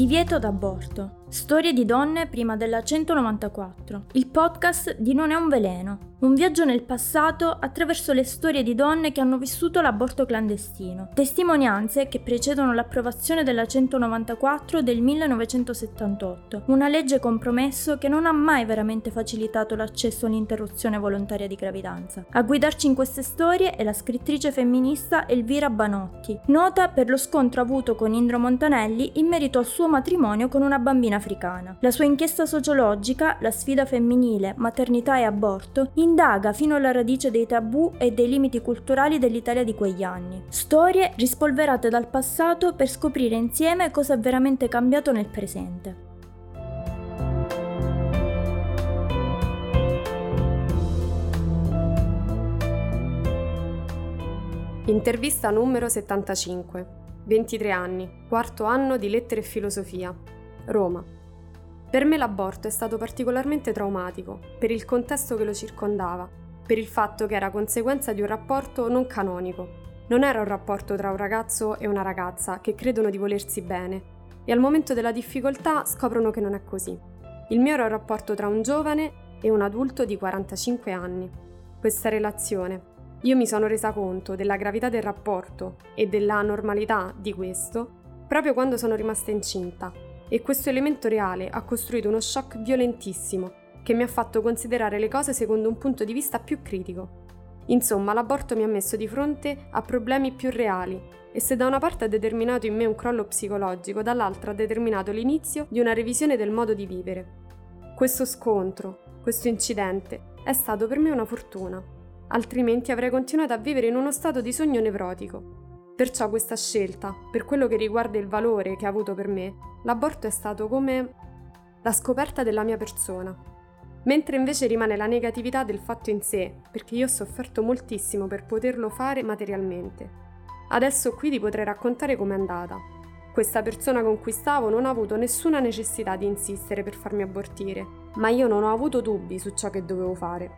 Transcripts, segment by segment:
Divieto d'aborto. Storie di donne prima della 194. Il podcast di Non è un veleno. Un viaggio nel passato attraverso le storie di donne che hanno vissuto l'aborto clandestino. Testimonianze che precedono l'approvazione della 194 del 1978, una legge compromesso che non ha mai veramente facilitato l'accesso all'interruzione volontaria di gravidanza. A guidarci in queste storie è la scrittrice femminista Elvira Banotti, nota per lo scontro avuto con Indro Montanelli in merito al suo matrimonio con una bambina africana. La sua inchiesta sociologica, La sfida femminile, maternità e aborto, indaga fino alla radice dei tabù e dei limiti culturali dell'Italia di quegli anni. Storie rispolverate dal passato per scoprire insieme cosa è veramente cambiato nel presente. Intervista numero 75. 23 anni, quarto anno di lettere e filosofia. Roma. Per me l'aborto è stato particolarmente traumatico, per il contesto che lo circondava, per il fatto che era conseguenza di un rapporto non canonico. Non era un rapporto tra un ragazzo e una ragazza che credono di volersi bene e al momento della difficoltà scoprono che non è così. Il mio era un rapporto tra un giovane e un adulto di 45 anni. Questa relazione, io mi sono resa conto della gravità del rapporto e della normalità di questo proprio quando sono rimasta incinta e questo elemento reale ha costruito uno shock violentissimo che mi ha fatto considerare le cose secondo un punto di vista più critico. Insomma, l'aborto mi ha messo di fronte a problemi più reali e se da una parte ha determinato in me un crollo psicologico, dall'altra ha determinato l'inizio di una revisione del modo di vivere. Questo scontro, questo incidente, è stato per me una fortuna altrimenti avrei continuato a vivere in uno stato di sogno nevrotico. Perciò questa scelta, per quello che riguarda il valore che ha avuto per me, l'aborto è stato come la scoperta della mia persona. Mentre invece rimane la negatività del fatto in sé, perché io ho sofferto moltissimo per poterlo fare materialmente. Adesso qui ti potrei raccontare com'è andata. Questa persona con cui stavo non ha avuto nessuna necessità di insistere per farmi abortire, ma io non ho avuto dubbi su ciò che dovevo fare.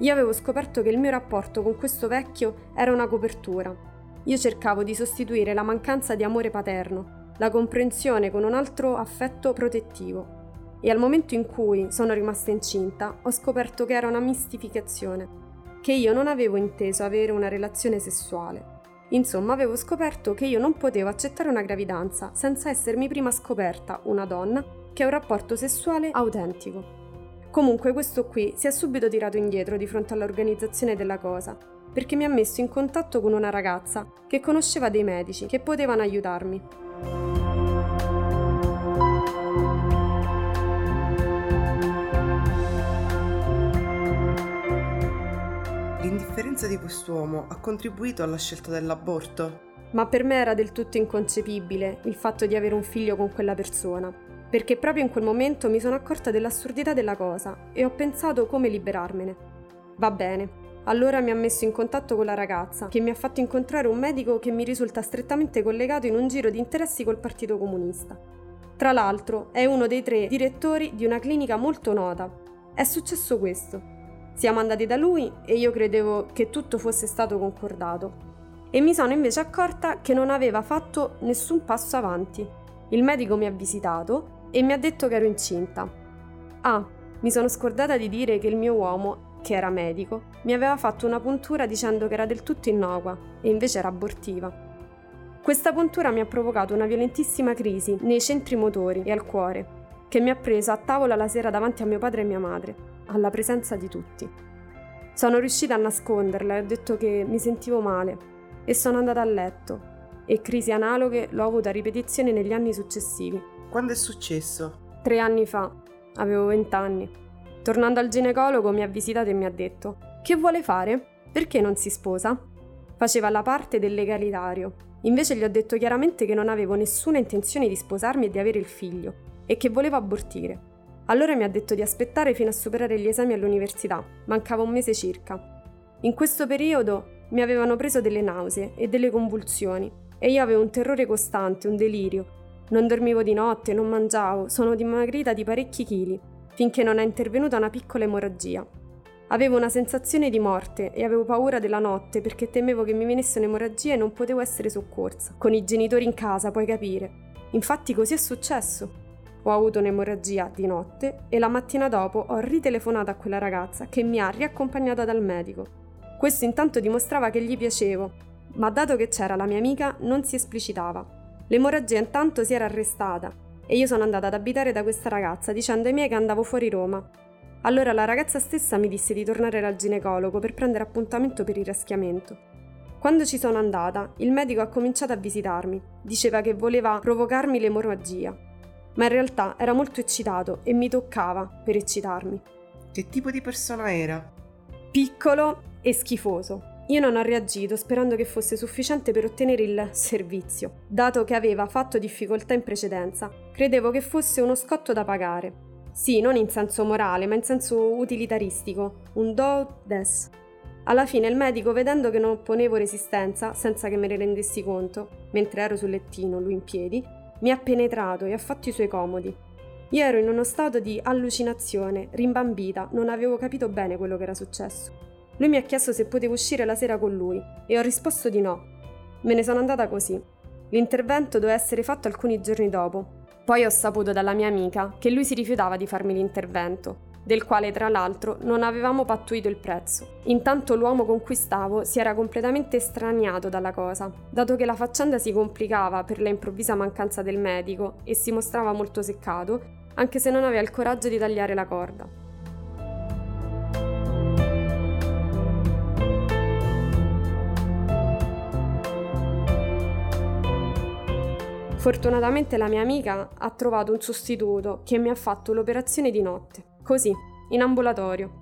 Io avevo scoperto che il mio rapporto con questo vecchio era una copertura. Io cercavo di sostituire la mancanza di amore paterno, la comprensione con un altro affetto protettivo. E al momento in cui sono rimasta incinta, ho scoperto che era una mistificazione, che io non avevo inteso avere una relazione sessuale. Insomma, avevo scoperto che io non potevo accettare una gravidanza senza essermi prima scoperta una donna che ha un rapporto sessuale autentico. Comunque questo qui si è subito tirato indietro di fronte all'organizzazione della cosa, perché mi ha messo in contatto con una ragazza che conosceva dei medici che potevano aiutarmi. L'indifferenza di quest'uomo ha contribuito alla scelta dell'aborto? Ma per me era del tutto inconcepibile il fatto di avere un figlio con quella persona perché proprio in quel momento mi sono accorta dell'assurdità della cosa e ho pensato come liberarmene. Va bene, allora mi ha messo in contatto con la ragazza, che mi ha fatto incontrare un medico che mi risulta strettamente collegato in un giro di interessi col Partito Comunista. Tra l'altro è uno dei tre direttori di una clinica molto nota. È successo questo. Siamo andati da lui e io credevo che tutto fosse stato concordato. E mi sono invece accorta che non aveva fatto nessun passo avanti. Il medico mi ha visitato e mi ha detto che ero incinta. Ah, mi sono scordata di dire che il mio uomo, che era medico, mi aveva fatto una puntura dicendo che era del tutto innocua e invece era abortiva. Questa puntura mi ha provocato una violentissima crisi nei centri motori e al cuore, che mi ha preso a tavola la sera davanti a mio padre e mia madre, alla presenza di tutti. Sono riuscita a nasconderla e ho detto che mi sentivo male e sono andata a letto e crisi analoghe l'ho avuta a ripetizione negli anni successivi. Quando è successo? Tre anni fa. Avevo vent'anni. Tornando al ginecologo mi ha visitato e mi ha detto: Che vuole fare? Perché non si sposa? Faceva la parte del legalitario. Invece gli ho detto chiaramente che non avevo nessuna intenzione di sposarmi e di avere il figlio e che volevo abortire. Allora mi ha detto di aspettare fino a superare gli esami all'università, mancava un mese circa. In questo periodo mi avevano preso delle nausee e delle convulsioni e io avevo un terrore costante, un delirio, non dormivo di notte, non mangiavo, sono dimagrita di parecchi chili, finché non è intervenuta una piccola emorragia. Avevo una sensazione di morte e avevo paura della notte perché temevo che mi venisse un'emorragia e non potevo essere soccorsa. Con i genitori in casa, puoi capire. Infatti così è successo. Ho avuto un'emorragia di notte e la mattina dopo ho ritelefonato a quella ragazza che mi ha riaccompagnata dal medico. Questo intanto dimostrava che gli piacevo, ma dato che c'era la mia amica non si esplicitava. L'emorragia intanto si era arrestata e io sono andata ad abitare da questa ragazza dicendo ai miei che andavo fuori Roma. Allora la ragazza stessa mi disse di tornare dal ginecologo per prendere appuntamento per il raschiamento. Quando ci sono andata, il medico ha cominciato a visitarmi. Diceva che voleva provocarmi l'emorragia, ma in realtà era molto eccitato e mi toccava per eccitarmi. Che tipo di persona era? Piccolo e schifoso. Io non ho reagito sperando che fosse sufficiente per ottenere il servizio, dato che aveva fatto difficoltà in precedenza. Credevo che fosse uno scotto da pagare. Sì, non in senso morale, ma in senso utilitaristico, un do des. Alla fine il medico, vedendo che non opponevo resistenza, senza che me ne rendessi conto, mentre ero sul lettino, lui in piedi, mi ha penetrato e ha fatto i suoi comodi. Io ero in uno stato di allucinazione, rimbambita, non avevo capito bene quello che era successo. Lui mi ha chiesto se potevo uscire la sera con lui e ho risposto di no. Me ne sono andata così. L'intervento doveva essere fatto alcuni giorni dopo. Poi ho saputo dalla mia amica che lui si rifiutava di farmi l'intervento, del quale tra l'altro non avevamo pattuito il prezzo. Intanto l'uomo con cui stavo si era completamente estraniato dalla cosa, dato che la faccenda si complicava per la improvvisa mancanza del medico e si mostrava molto seccato, anche se non aveva il coraggio di tagliare la corda. Fortunatamente la mia amica ha trovato un sostituto che mi ha fatto l'operazione di notte, così, in ambulatorio.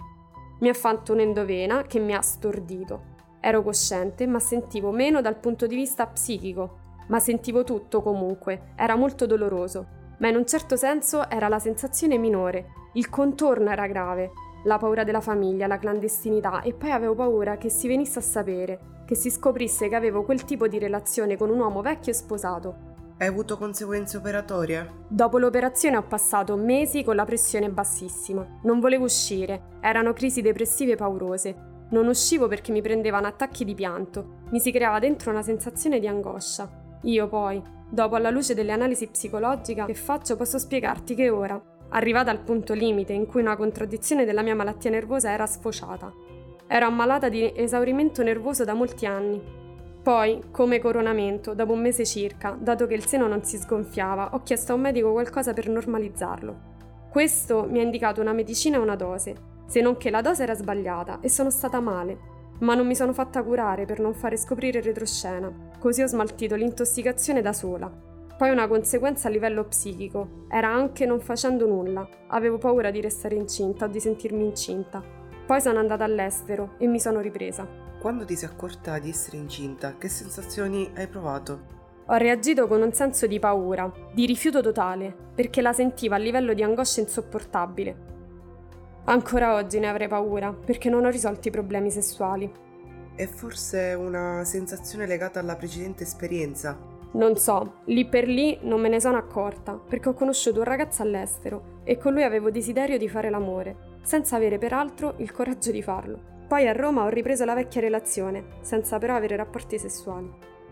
Mi ha fatto un'endovena che mi ha stordito. Ero cosciente, ma sentivo meno dal punto di vista psichico, ma sentivo tutto comunque, era molto doloroso, ma in un certo senso era la sensazione minore, il contorno era grave, la paura della famiglia, la clandestinità e poi avevo paura che si venisse a sapere, che si scoprisse che avevo quel tipo di relazione con un uomo vecchio e sposato, hai avuto conseguenze operatorie? Dopo l'operazione ho passato mesi con la pressione bassissima. Non volevo uscire, erano crisi depressive paurose. Non uscivo perché mi prendevano attacchi di pianto. Mi si creava dentro una sensazione di angoscia. Io poi, dopo alla luce delle analisi psicologiche che faccio, posso spiegarti che ora, arrivata al punto limite in cui una contraddizione della mia malattia nervosa era sfociata. Ero ammalata di esaurimento nervoso da molti anni poi, come coronamento, dopo un mese circa, dato che il seno non si sgonfiava, ho chiesto a un medico qualcosa per normalizzarlo. Questo mi ha indicato una medicina e una dose, se non che la dose era sbagliata e sono stata male, ma non mi sono fatta curare per non fare scoprire retroscena, così ho smaltito l'intossicazione da sola. Poi una conseguenza a livello psichico, era anche non facendo nulla, avevo paura di restare incinta o di sentirmi incinta. Poi sono andata all'estero e mi sono ripresa. Quando ti sei accorta di essere incinta, che sensazioni hai provato? Ho reagito con un senso di paura, di rifiuto totale, perché la sentivo a livello di angoscia insopportabile. Ancora oggi ne avrei paura, perché non ho risolto i problemi sessuali. È forse una sensazione legata alla precedente esperienza? Non so, lì per lì non me ne sono accorta, perché ho conosciuto un ragazzo all'estero e con lui avevo desiderio di fare l'amore, senza avere peraltro il coraggio di farlo. Poi a Roma ho ripreso la vecchia relazione, senza però avere rapporti sessuali.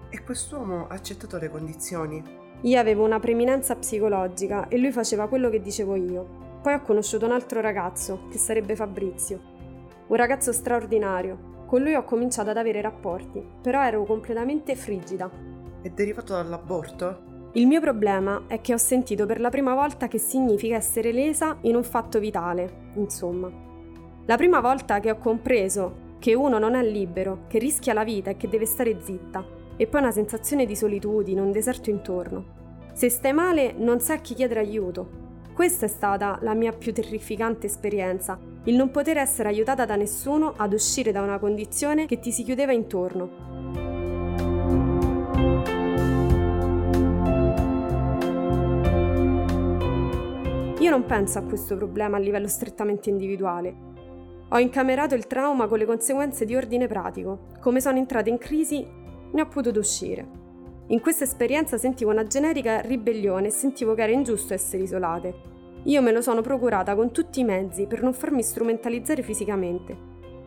E quest'uomo ha accettato le condizioni? Io avevo una preminenza psicologica e lui faceva quello che dicevo io. Poi ho conosciuto un altro ragazzo, che sarebbe Fabrizio. Un ragazzo straordinario. Con lui ho cominciato ad avere rapporti, però ero completamente frigida. È derivato dall'aborto? Il mio problema è che ho sentito per la prima volta che significa essere lesa in un fatto vitale, insomma. La prima volta che ho compreso che uno non è libero, che rischia la vita e che deve stare zitta, e poi una sensazione di solitudine, un deserto intorno. Se stai male non sai a chi chiedere aiuto. Questa è stata la mia più terrificante esperienza, il non poter essere aiutata da nessuno ad uscire da una condizione che ti si chiudeva intorno. Io non penso a questo problema a livello strettamente individuale, ho incamerato il trauma con le conseguenze di ordine pratico. Come sono entrata in crisi, ne ho potuto uscire. In questa esperienza sentivo una generica ribellione e sentivo che era ingiusto essere isolate. Io me lo sono procurata con tutti i mezzi per non farmi strumentalizzare fisicamente.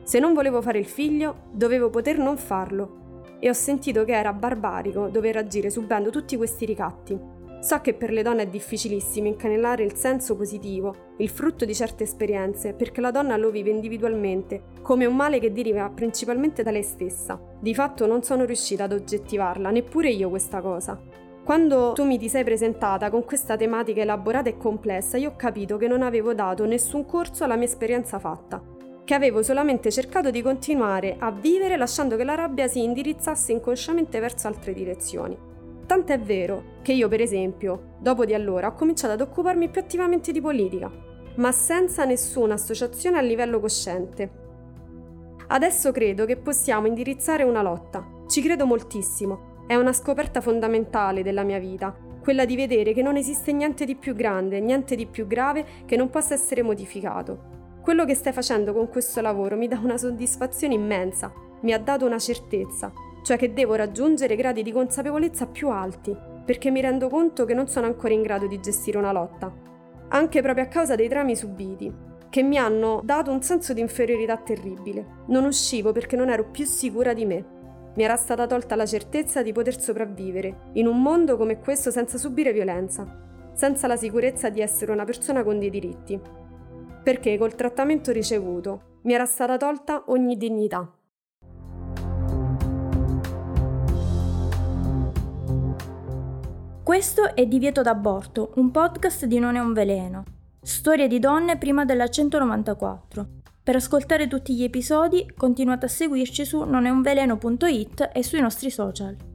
Se non volevo fare il figlio, dovevo poter non farlo. E ho sentito che era barbarico dover agire subendo tutti questi ricatti. So che per le donne è difficilissimo incanellare il senso positivo, il frutto di certe esperienze, perché la donna lo vive individualmente, come un male che deriva principalmente da lei stessa. Di fatto non sono riuscita ad oggettivarla, neppure io questa cosa. Quando tu mi ti sei presentata con questa tematica elaborata e complessa, io ho capito che non avevo dato nessun corso alla mia esperienza fatta, che avevo solamente cercato di continuare a vivere lasciando che la rabbia si indirizzasse inconsciamente verso altre direzioni. Tant'è vero che io, per esempio, dopo di allora ho cominciato ad occuparmi più attivamente di politica, ma senza nessuna associazione a livello cosciente. Adesso credo che possiamo indirizzare una lotta. Ci credo moltissimo. È una scoperta fondamentale della mia vita, quella di vedere che non esiste niente di più grande, niente di più grave che non possa essere modificato. Quello che stai facendo con questo lavoro mi dà una soddisfazione immensa, mi ha dato una certezza, cioè che devo raggiungere gradi di consapevolezza più alti, perché mi rendo conto che non sono ancora in grado di gestire una lotta, anche proprio a causa dei drammi subiti, che mi hanno dato un senso di inferiorità terribile. Non uscivo perché non ero più sicura di me. Mi era stata tolta la certezza di poter sopravvivere in un mondo come questo senza subire violenza, senza la sicurezza di essere una persona con dei diritti. Perché col trattamento ricevuto mi era stata tolta ogni dignità. Questo è Divieto d'aborto, un podcast di Non è un veleno. Storie di donne prima della 194. Per ascoltare tutti gli episodi continuate a seguirci su noneunveleno.it e sui nostri social.